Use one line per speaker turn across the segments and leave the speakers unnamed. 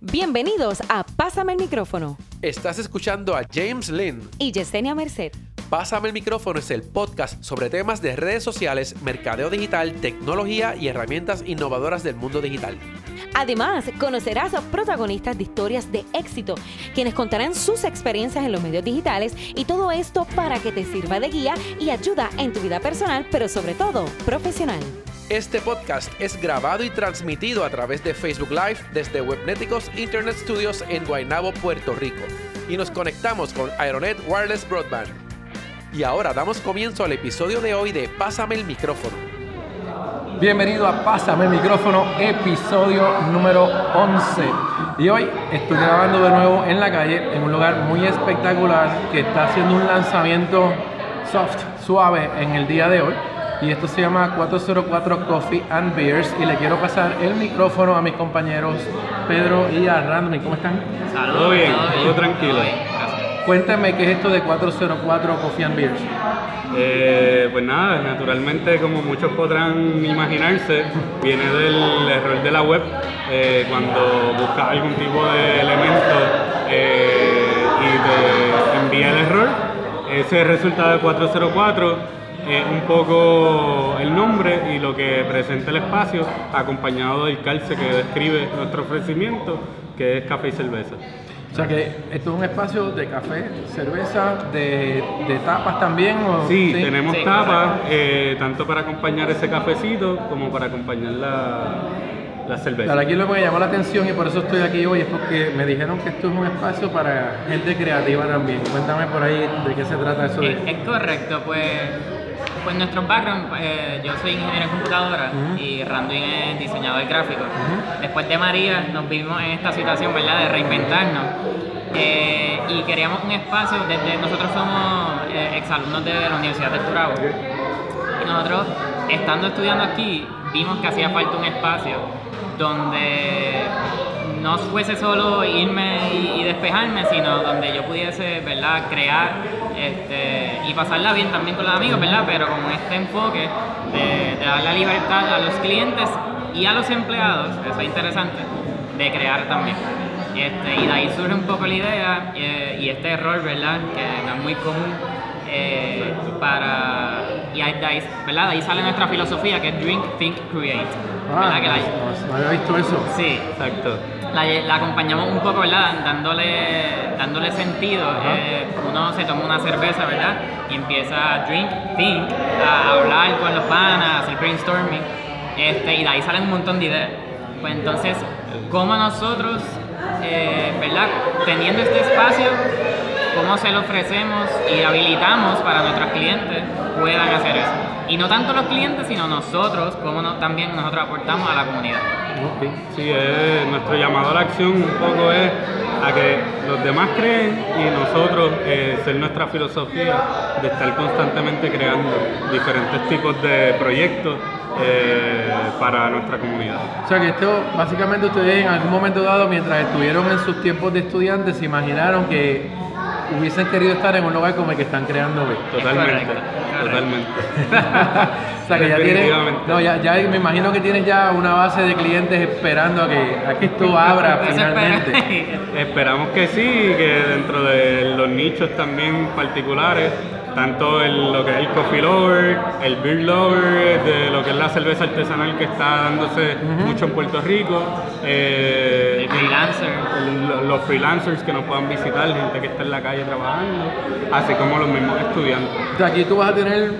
Bienvenidos a Pásame el micrófono.
Estás escuchando a James Lynn.
Y Yesenia Merced.
Pásame el micrófono es el podcast sobre temas de redes sociales, mercadeo digital, tecnología y herramientas innovadoras del mundo digital.
Además, conocerás a protagonistas de historias de éxito, quienes contarán sus experiencias en los medios digitales y todo esto para que te sirva de guía y ayuda en tu vida personal, pero sobre todo profesional.
Este podcast es grabado y transmitido a través de Facebook Live desde Webneticos Internet Studios en Guaynabo, Puerto Rico. Y nos conectamos con Aeronet Wireless Broadband. Y ahora damos comienzo al episodio de hoy de Pásame el micrófono.
Bienvenido a Pásame el micrófono, episodio número 11. Y hoy estoy grabando de nuevo en la calle, en un lugar muy espectacular que está haciendo un lanzamiento soft, suave en el día de hoy y esto se llama 404 Coffee and Beers y le quiero pasar el micrófono a mis compañeros Pedro y a Randy. ¿Cómo están?
Saludos. Todo bien, todo, tranquilo.
Cuéntame qué es esto de 404 Coffee and Beers.
Eh, pues nada, naturalmente como muchos podrán imaginarse, viene del error de la web eh, cuando buscas algún tipo de elemento eh, y te envía el error. Ese resultado de 404 es un poco el nombre y lo que presenta el espacio, acompañado del calce que describe nuestro ofrecimiento, que es café y cerveza.
O sea que esto es un espacio de café, cerveza, de, tapas también.
Sí, tenemos tapas, eh, tanto para acompañar ese cafecito como para acompañar la, la cerveza.
aquí lo que me llamó la atención y por eso estoy aquí hoy es porque me dijeron que esto es un espacio para gente creativa también. Cuéntame por ahí de qué se trata eso.
Es, es correcto, pues pues nuestro background, eh, yo soy ingeniero en computadora y Randuin es diseñador gráfico. Después de María nos vimos en esta situación, ¿verdad?, de reinventarnos. Eh, y queríamos un espacio, desde nosotros somos eh, exalumnos de la Universidad de Turabo. Y nosotros, estando estudiando aquí, vimos que hacía falta un espacio donde no fuese solo irme y, despejarme, sino donde yo pudiese, ¿verdad?, crear este, y pasarla bien también con los amigos, ¿verdad? Pero con este enfoque de, dar la libertad a los clientes y a los empleados, eso es interesante, de crear también. Este, y de ahí surge un poco la idea eh, y este error, ¿verdad?, que no es muy común eh, para... Y de ahí, ¿verdad? de ahí sale nuestra filosofía que es Drink, Think, Create.
Ah, no, había visto eso.
Sí, exacto la, acompañamos un poco, ¿verdad? Dándole, dándole sentido. Eh, uno se toma una cerveza, ¿verdad? Y empieza a drink, think, a hablar con los panas, a hacer brainstorming. Este, y de ahí salen un montón de ideas. Pues entonces, ¿cómo nosotros, eh, ¿verdad? Teniendo este espacio, cómo se lo ofrecemos y habilitamos para nuestros clientes puedan hacer eso? Y no tanto los clientes, sino nosotros, cómo también nosotros aportamos a la comunidad.
Sí, nuestro llamado a la acción un poco es a que los demás creen y nosotros eh, ser nuestra filosofía de estar constantemente creando diferentes tipos de proyectos eh, para nuestra comunidad.
O sea que esto, básicamente ustedes en algún momento dado, mientras estuvieron en sus tiempos de estudiantes, se imaginaron que hubiesen querido estar en un lugar como el que están creando hoy.
Totalmente, totalmente.
o sea que ya tienes, no, ya, ya, me imagino que tienes ya una base de clientes esperando a que, a que esto abra finalmente.
Esperamos que sí, que dentro de los nichos también particulares tanto el, lo que es el coffee lover, el beer lover, de lo que es la cerveza artesanal que está dándose mucho en Puerto Rico.
Eh, freelancer.
los freelancers que nos puedan visitar, gente que está en la calle trabajando, así como los mismos estudiantes.
De aquí tú vas a tener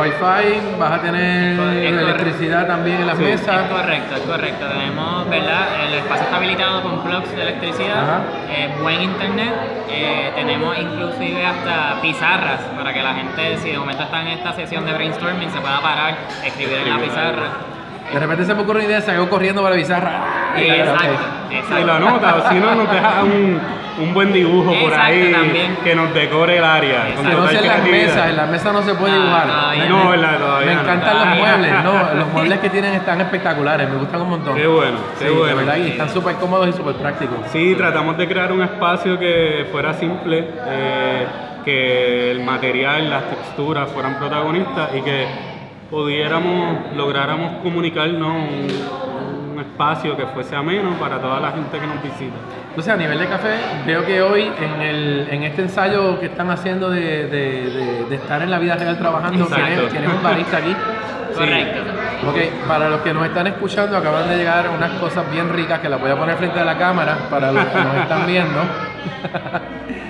wifi, vas a tener electricidad también en las mesas.
Es correcto, es correcto. Tenemos, ¿verdad? El espacio está habilitado con plugs de electricidad, eh, buen internet, eh, tenemos inclusive hasta pizarras para que la gente, si de momento está en esta sesión de brainstorming, se pueda parar, escribir en la pizarra.
De repente se me ocurre una idea, salgo corriendo para la pizarra.
Exacto, exacto.
Y lo anota, o si no, nos deja un, un buen dibujo por ahí también. que nos decore el área.
No en las mesas, en la mesa no se puede dibujar.
no, la, todavía
Me encantan los muebles, no, los muebles que tienen están espectaculares, me gustan un montón.
Qué bueno, qué bueno.
verdad, y están súper cómodos y súper prácticos.
Sí, tratamos de crear un espacio que fuera simple. Eh, que el material, las texturas fueran protagonistas y que pudiéramos, lográramos comunicarnos un, espacio que fuese ameno para toda la gente que nos visita.
Entonces, a nivel de café, veo que hoy en, el, en este ensayo que están haciendo de, de- de- de estar en la vida real trabajando, tienes, tienes un barista aquí.
Correcto.
Ok, para los que nos están escuchando, acaban de llegar unas cosas bien ricas que las voy a poner frente a la cámara para los que nos están viendo.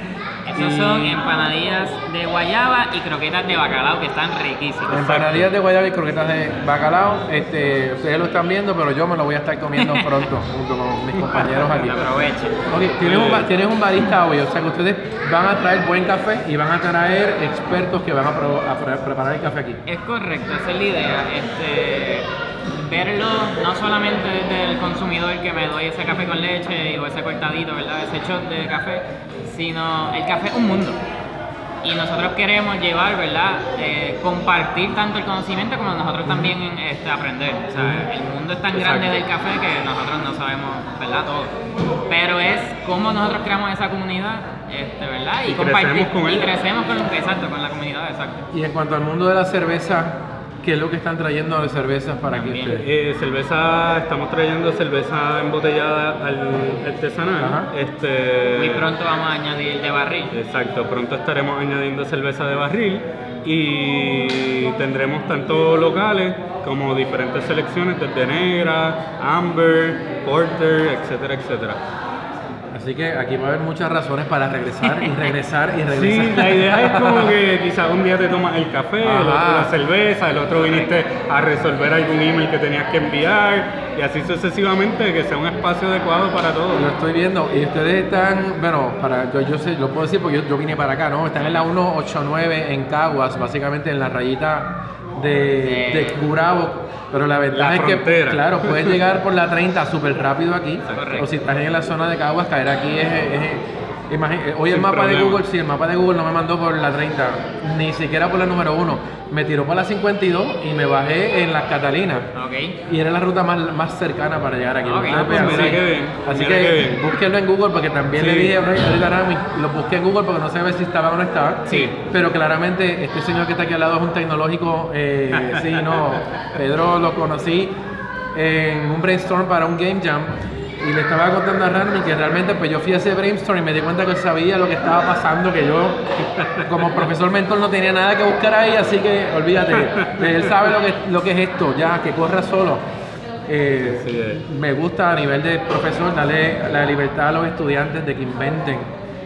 Esos son empanadillas de guayaba y croquetas de bacalao que están riquísimas.
Empanadillas de guayaba y croquetas de bacalao. Este, ustedes lo están viendo, pero yo me lo voy a estar comiendo pronto junto con mis compañeros aquí.
Aprovechen.
Ok, tienes un, tienes un barista hoy, o sea que ustedes van a traer buen café y van a traer expertos que van a, pro- a pre- preparar el café aquí.
Es correcto, esa es la idea. Este, verlo no solamente desde el consumidor que me doy ese café con leche o ese cortadito, ¿verdad? Ese shot de café, sino el café es un mundo. Y nosotros queremos llevar, ¿verdad? Eh, compartir tanto el conocimiento como nosotros también este, aprender. O sea, el mundo es tan grande
Exacto.
del café que nosotros no sabemos, ¿verdad? Todo. Pero es cómo nosotros creamos esa comunidad, este, ¿verdad?
Y
compartir.
crecemos con
y crecemos con, exacto, con la comunidad, exacto.
Y en cuanto al mundo de la cerveza, ¿qué es lo que están trayendo de cervezas para aquí
También.
ustedes?
Eh, cerveza, estamos trayendo cerveza embotellada al artesanal.
Ajá.
Este,
Muy pronto vamos a añadir de barril.
Exacto, pronto estaremos añadiendo cerveza de barril y tendremos tanto locales como diferentes selecciones desde negra, amber, porter, etcétera, etcétera.
Así que aquí va a haber muchas razones para regresar y regresar y regresar.
Sí, la idea es como que quizás un día te tomas el café, el otro la cerveza, el otro viniste a resolver algún email que tenías que enviar y así sucesivamente, que sea un espacio adecuado para todos.
Lo estoy viendo y ustedes están, bueno, para yo, yo sé, lo puedo decir porque yo, yo vine para acá, ¿no? Están en la 189 en Caguas, básicamente en la rayita de, de Curabo. Pero la
La
es que, claro, puedes llegar por la 30 súper rápido aquí.
Correcto.
O si estás en la zona de Caguas, caer aquí es. es- imagi- hoy el mapa de. Google, sí, el mapa de Google no me mandó por la 30, ni siquiera por la número 1. Me tiró por la 52 y me bajé en las Catalinas. Y era la ruta más, más cercana para llegar aquí.
Ah, pues
mira bien,
Así
mira
que
bien.
búsquenlo en Google porque también le dije a Rami, lo busqué en Google porque no sabía si estaba o no estaba.
Sí.
Pero claramente este señor que está aquí al lado es un tecnológico. eh, sí, no. Pedro lo conocí en un brainstorm para un game jam. Y le estaba contando a Rami que realmente pues yo fui a ese brainstorm y me di cuenta que él sabía lo que estaba pasando, que yo como profesor mentor no tenía nada que buscar ahí, así que olvídate, él sabe lo que, lo que es esto, ya, que corra solo. Eh,
Sí, es.
me gusta a nivel de profesor darle la libertad a los estudiantes de que inventen,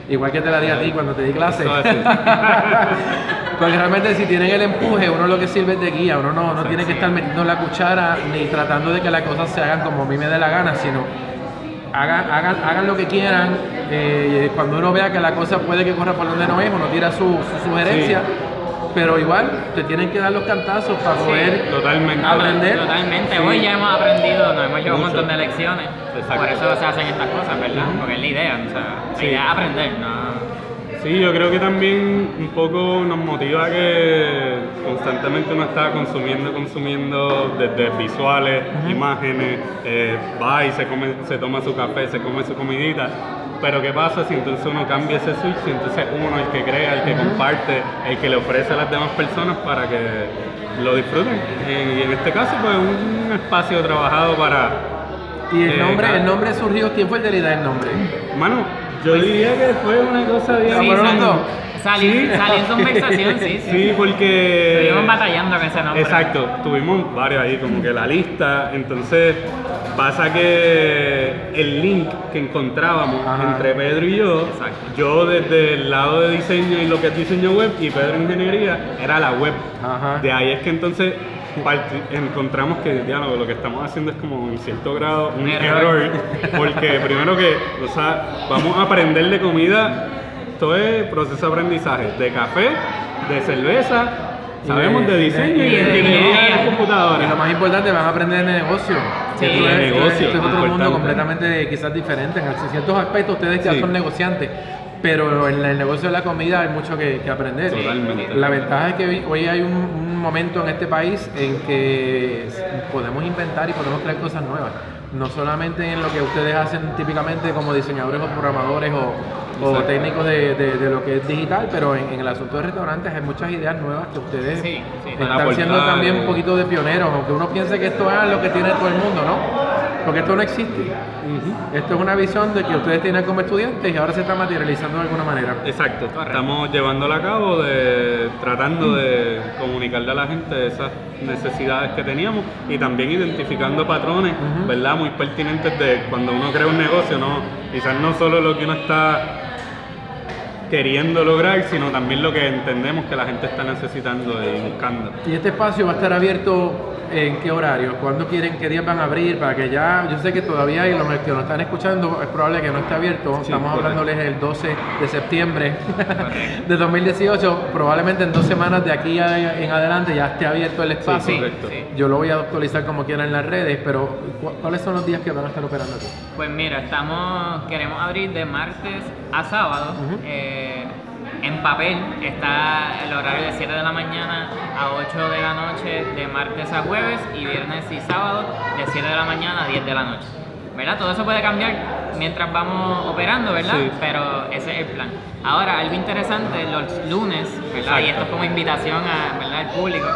igual que te la di a ti cuando te di clase. Porque realmente si tienen el empuje, uno lo que sirve es de guía, uno no, no tiene que estar metiendo la cuchara ni tratando de que las cosas se hagan como a mí me dé la gana, sino hagan, hagan, hagan lo que quieran. eh, cuando uno vea que la cosa puede que corra por donde no es, uno tira su, su sugerencia, pero igual te tienen que dar los cantazos para poder
Totalmente.
Aprender.
Totalmente.
Sí.
Hoy ya hemos aprendido, nos hemos llevado un montón de lecciones.
Exacto.
Por eso se hacen estas cosas, ¿verdad? Porque es la idea. O sea, la
Sí.
idea es aprender, no.
Sí, yo creo que también un poco nos motiva que constantemente uno está consumiendo, consumiendo desde visuales, imágenes, eh, va y se, come, se toma su café, se come su comidita. Pero ¿qué pasa si entonces uno cambia ese switch y entonces uno el que crea, el que comparte, el que le ofrece a las demás personas para que lo disfruten? Y en este caso, pues un espacio trabajado para...
Y el
eh,
nombre,
cada-
el nombre surgió, ¿quién fue el de la idea del nombre?
Mano, yo diría que fue una cosa bien...
Sí,
salió,
Sí.
salió en conversación, sí, sí.
Sí, porque...
Estuvimos batallando con ese nombre.
Exacto, tuvimos varios ahí, como que la lista. Entonces, pasa que el link que encontrábamos
Ajá.
entre Pedro y yo,
Exacto.
yo desde el lado de diseño y lo que es diseño web, y Pedro ingeniería, era la web.
Ajá.
De ahí es que entonces encontramos que lo, que estamos haciendo es como en cierto grado un
Error.
error, porque primero que, o sea, vamos a aprender de comida, esto es proceso de aprendizaje, de café, de cerveza, sabemos de diseño y de
de-
ingeniería de
Y lo más importante, van a aprender de negocio.
Sí,
Esto es-
negocio,
esto es otro mundo completamente quizás diferente. En ciertos aspectos ustedes ya
Sí.
son negociantes, pero en el negocio de la comida hay mucho que, que aprender.
Totalmente.
La ventaja es que hoy, hay un, un momento en este país en que podemos inventar y podemos crear cosas nuevas. No solamente en lo que ustedes hacen típicamente como diseñadores o programadores o, técnicos de, de- de lo que es digital, pero en, en el asunto de restaurantes hay muchas ideas nuevas que ustedes
Sí, sí.
Para
están siendo también un poquito de pioneros, aunque uno piense que esto es lo que tiene todo el mundo, ¿no? Porque esto no existe. Esto es una visión de que ustedes tienen como estudiantes y ahora se está materializando de alguna manera.
Exacto, estamos llevándola a cabo, de, tratando de comunicarle a la gente esas necesidades que teníamos y también identificando patrones, ¿verdad? Muy pertinentes de cuando uno crea un negocio, ¿no? Quizás no solo lo que uno está queriendo lograr, sino también lo que entendemos que la gente está necesitando y buscando.
¿Y este espacio va a estar abierto en qué horario? ¿Cuándo quieren, qué días van a abrir? Para que ya, yo sé que todavía hay los que nos están escuchando, es probable que no esté abierto. Estamos hablándoles el 12 de septiembre de 2018. Probablemente en dos semanas de aquí en adelante ya esté abierto el espacio. Yo lo voy a actualizar como quiera en las redes, pero ¿cuáles son los días que van a estar operando aquí?
Pues mira, estamos, queremos abrir de martes a sábado. Eh, en papel está el horario de 7 de la mañana a 8 de la noche de martes a jueves y viernes y sábado de 7 de la mañana a 10 de la noche. ¿Verdad? Todo eso puede cambiar mientras vamos operando, ¿verdad? Pero ese es el plan. Ahora, algo interesante, los lunes, ¿verdad? Y esto es como invitación a, ¿verdad? al público.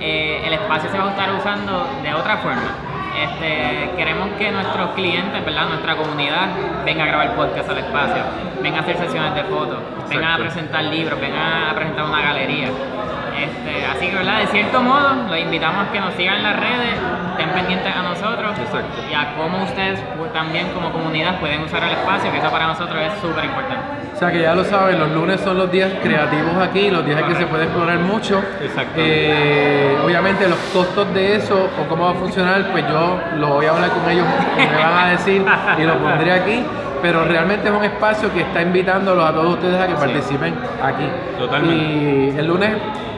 Eh, el espacio se va a estar usando de otra forma este, queremos que nuestros clientes, ¿verdad? nuestra comunidad, venga a grabar podcast al espacio, venga a hacer sesiones de fotos, vengan a presentar libros, vengan a presentar una galería. Este, así que, ¿verdad? De cierto modo, los invitamos a que nos sigan en las redes, estén pendientes a nosotros y a cómo ustedes pues, también como comunidad pueden usar el espacio, que eso para nosotros es súper importante.
O sea que ya lo saben, los lunes son los días creativos aquí, los días en que se puede explorar mucho.
Exacto.
Eh, obviamente los costos de eso o cómo va a funcionar, pues yo lo voy a hablar con ellos, me van a decir y lo pondré aquí. Pero realmente es un espacio que está invitándolos a todos ustedes a que participen aquí.
Totalmente.
Y el lunes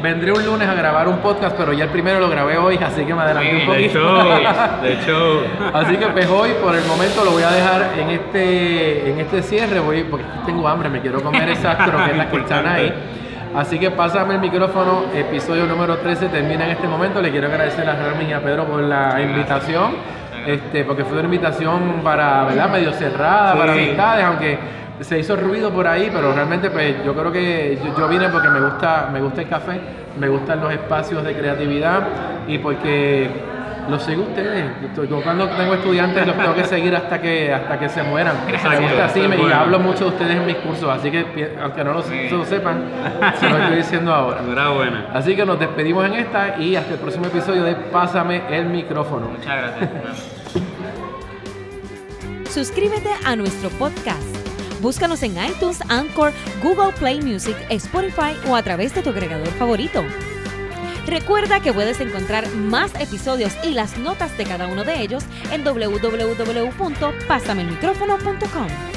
vendré un lunes a grabar un podcast, pero ya el primero lo grabé hoy, así que me adelanté un poquito.
De hecho.
Así que pues hoy por el momento lo voy a dejar en este en este cierre, voy porque tengo hambre, me quiero comer esa croquetas que están ahí. Así que pásame el micrófono, episodio número 13 termina en este momento. Le quiero agradecer a Rami y a Pedro por la invitación, este, porque fue una invitación para, ¿verdad? Medio cerrada, para amistades, aunque se hizo ruido por ahí, pero realmente pues yo creo que yo, vine porque me gusta, me gusta el café, me gustan los espacios de creatividad y porque los sigo ustedes. Yo cuando tengo estudiantes los tengo que seguir hasta que hasta que se mueran. me gusta así y hablo mucho de ustedes en mis cursos, así que aunque no lo, sepan, se lo estoy diciendo ahora.
Enhorabuena.
Así que nos despedimos en esta y hasta el próximo episodio de Pásame el micrófono.
Muchas gracias.
Suscríbete a nuestro podcast Búscanos en iTunes, Anchor, Google Play Music, Spotify o a través de tu agregador favorito. Recuerda que puedes encontrar más episodios y las notas de cada uno de ellos en www.pasamelmicrofono.com.